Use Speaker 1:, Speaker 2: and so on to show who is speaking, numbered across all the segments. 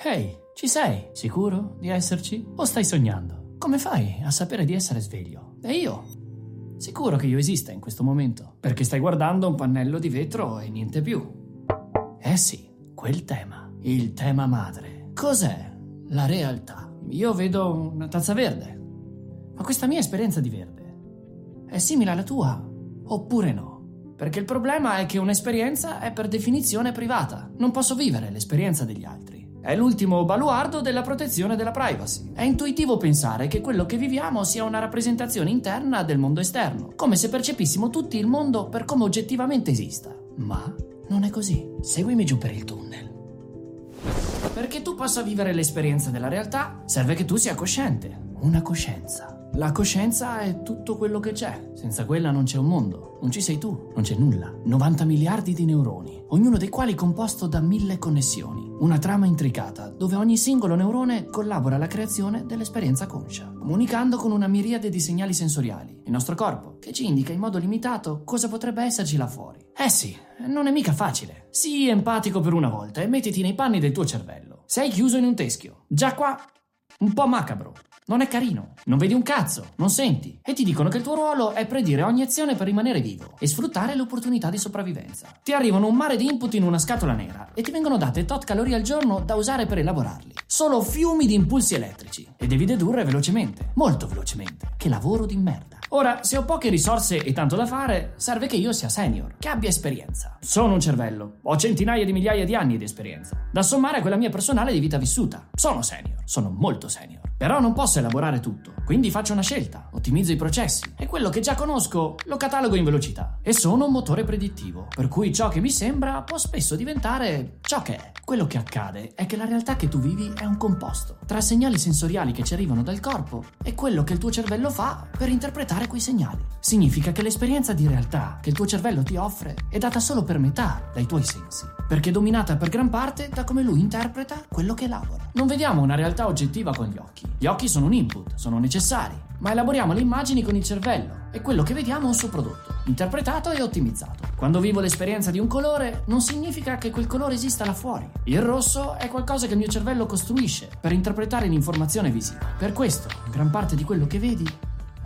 Speaker 1: Ehi, ci sei? Sicuro di esserci? O stai sognando? Come fai a sapere di essere sveglio? E io? Sicuro che io esista in questo momento, perché stai guardando un pannello di vetro e niente più. Eh sì, quel tema, il tema madre. Cos'è la realtà? Io vedo una tazza verde. Ma questa mia esperienza di verde è simile alla tua? Oppure no? Perché il problema è che un'esperienza è per definizione privata. Non posso vivere l'esperienza degli altri. È l'ultimo baluardo della protezione della privacy. È intuitivo pensare che quello che viviamo sia una rappresentazione interna del mondo esterno, come se percepissimo tutti il mondo per come oggettivamente esista. Ma non è così. Seguimi giù per il tunnel. Perché tu possa vivere l'esperienza della realtà, serve che tu sia cosciente. Una coscienza. La coscienza è tutto quello che c'è. Senza quella non c'è un mondo, non ci sei tu, non c'è nulla. 90 miliardi di neuroni, ognuno dei quali composto da mille connessioni. Una trama intricata dove ogni singolo neurone collabora alla creazione dell'esperienza conscia, comunicando con una miriade di segnali sensoriali. Il nostro corpo, che ci indica in modo limitato cosa potrebbe esserci là fuori. Eh sì, non è mica facile. Sii empatico per una volta e mettiti nei panni del tuo cervello. Sei chiuso in un teschio. Già qua, un po' macabro. Non è carino, non vedi un cazzo, non senti. E ti dicono che il tuo ruolo è predire ogni azione per rimanere vivo e sfruttare le opportunità di sopravvivenza. Ti arrivano un mare di input in una scatola nera e ti vengono date tot calorie al giorno da usare per elaborarli. Solo fiumi di impulsi elettrici. E devi dedurre velocemente, molto velocemente. Che lavoro di merda. Ora, se ho poche risorse e tanto da fare, serve che io sia senior, che abbia esperienza. Sono un cervello, ho centinaia di migliaia di anni di esperienza, da sommare a quella mia personale di vita vissuta. Sono senior, sono molto senior. Però non posso elaborare tutto, quindi faccio una scelta, ottimizzo i processi e quello che già conosco lo catalogo in velocità. E sono un motore predittivo, per cui ciò che mi sembra può spesso diventare ciò che è. Quello che accade è che la realtà che tu vivi è un composto tra segnali sensoriali che ci arrivano dal corpo e quello che il tuo cervello fa per interpretare quei segnali. Significa che l'esperienza di realtà che il tuo cervello ti offre è data solo per metà dai tuoi sensi, perché è dominata per gran parte da come lui interpreta quello che elabora. Non vediamo una realtà oggettiva con gli occhi. Gli occhi sono un input, sono necessari, ma elaboriamo le immagini con il cervello e quello che vediamo è un suo prodotto, interpretato e ottimizzato. Quando vivo l'esperienza di un colore, non significa che quel colore esista là fuori. Il rosso è qualcosa che il mio cervello costruisce per interpretare l'informazione visiva. Per questo, gran parte di quello che vedi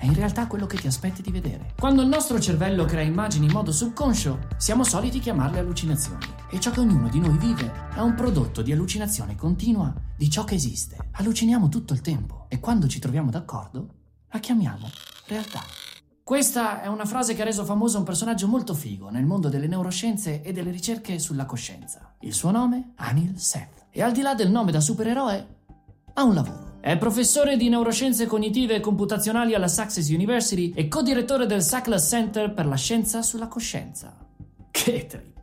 Speaker 1: è in realtà quello che ti aspetti di vedere. Quando il nostro cervello crea immagini in modo subconscio, siamo soliti chiamarle allucinazioni. E ciò che ognuno di noi vive è un prodotto di allucinazione continua di ciò che esiste. Alluciniamo tutto il tempo e quando ci troviamo d'accordo, la chiamiamo realtà. Questa è una frase che ha reso famoso un personaggio molto figo nel mondo delle neuroscienze e delle ricerche sulla coscienza. Il suo nome? Anil Seth. E al di là del nome da supereroe, ha un lavoro. È professore di neuroscienze cognitive e computazionali alla Sussex University e co-direttore del Sackless Center per la scienza sulla coscienza. Che trip!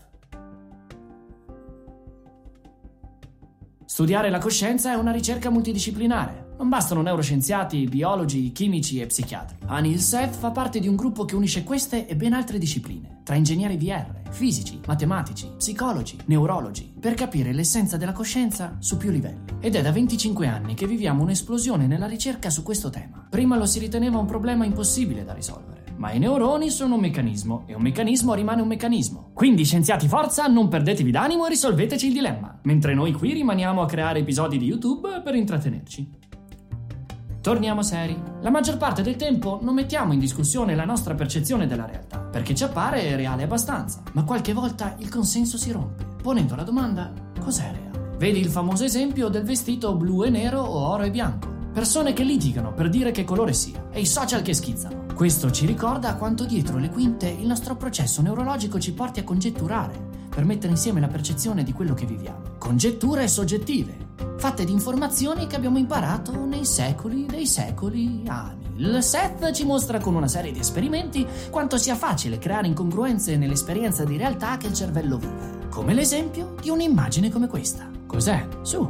Speaker 1: Studiare la coscienza è una ricerca multidisciplinare. Non bastano neuroscienziati, biologi, chimici e psichiatri. Anil Seth fa parte di un gruppo che unisce queste e ben altre discipline, tra ingegneri VR, fisici, matematici, psicologi, neurologi, per capire l'essenza della coscienza su più livelli. Ed è da 25 anni che viviamo un'esplosione nella ricerca su questo tema. Prima lo si riteneva un problema impossibile da risolvere. Ma i neuroni sono un meccanismo e un meccanismo rimane un meccanismo. Quindi, scienziati, forza, non perdetevi d'animo e risolveteci il dilemma. Mentre noi qui rimaniamo a creare episodi di YouTube per intrattenerci. Torniamo seri. La maggior parte del tempo non mettiamo in discussione la nostra percezione della realtà, perché ci appare reale abbastanza. Ma qualche volta il consenso si rompe, ponendo la domanda: cos'è reale? Vedi il famoso esempio del vestito blu e nero o oro e bianco. Persone che litigano per dire che colore sia e i social che schizzano. Questo ci ricorda quanto dietro le quinte il nostro processo neurologico ci porti a congetturare per mettere insieme la percezione di quello che viviamo. Congetture soggettive, fatte di informazioni che abbiamo imparato nei secoli dei secoli anni. Il Seth ci mostra con una serie di esperimenti quanto sia facile creare incongruenze nell'esperienza di realtà che il cervello vive. Come l'esempio di un'immagine come questa. Cos'è? Su,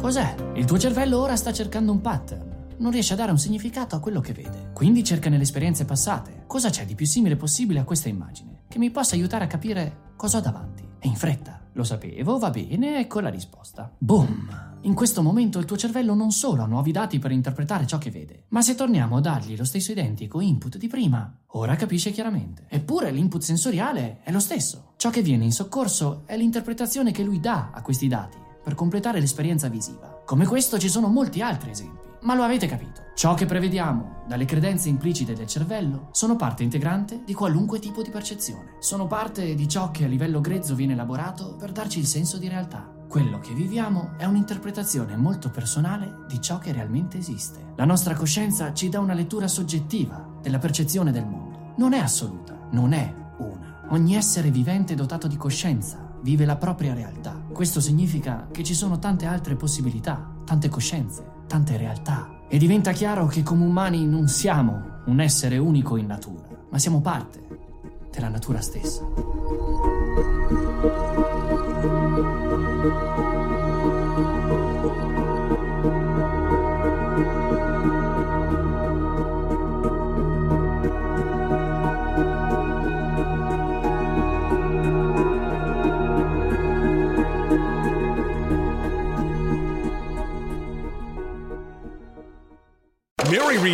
Speaker 1: cos'è? Il tuo cervello ora sta cercando un pattern non riesce a dare un significato a quello che vede. Quindi cerca nelle esperienze passate cosa c'è di più simile possibile a questa immagine, che mi possa aiutare a capire cosa ho davanti. E in fretta. Lo sapevo, va bene, ecco la risposta. Boom! In questo momento il tuo cervello non solo ha nuovi dati per interpretare ciò che vede, ma se torniamo a dargli lo stesso identico input di prima, ora capisce chiaramente. Eppure l'input sensoriale è lo stesso. Ciò che viene in soccorso è l'interpretazione che lui dà a questi dati per completare l'esperienza visiva. Come questo ci sono molti altri esempi. Ma lo avete capito. Ciò che prevediamo dalle credenze implicite del cervello sono parte integrante di qualunque tipo di percezione. Sono parte di ciò che a livello grezzo viene elaborato per darci il senso di realtà. Quello che viviamo è un'interpretazione molto personale di ciò che realmente esiste. La nostra coscienza ci dà una lettura soggettiva della percezione del mondo. Non è assoluta, non è una. Ogni essere vivente dotato di coscienza vive la propria realtà. Questo significa che ci sono tante altre possibilità, tante coscienze, tante realtà e diventa chiaro che come umani non siamo un essere unico in natura, ma siamo parte della natura stessa.
Speaker 2: Mary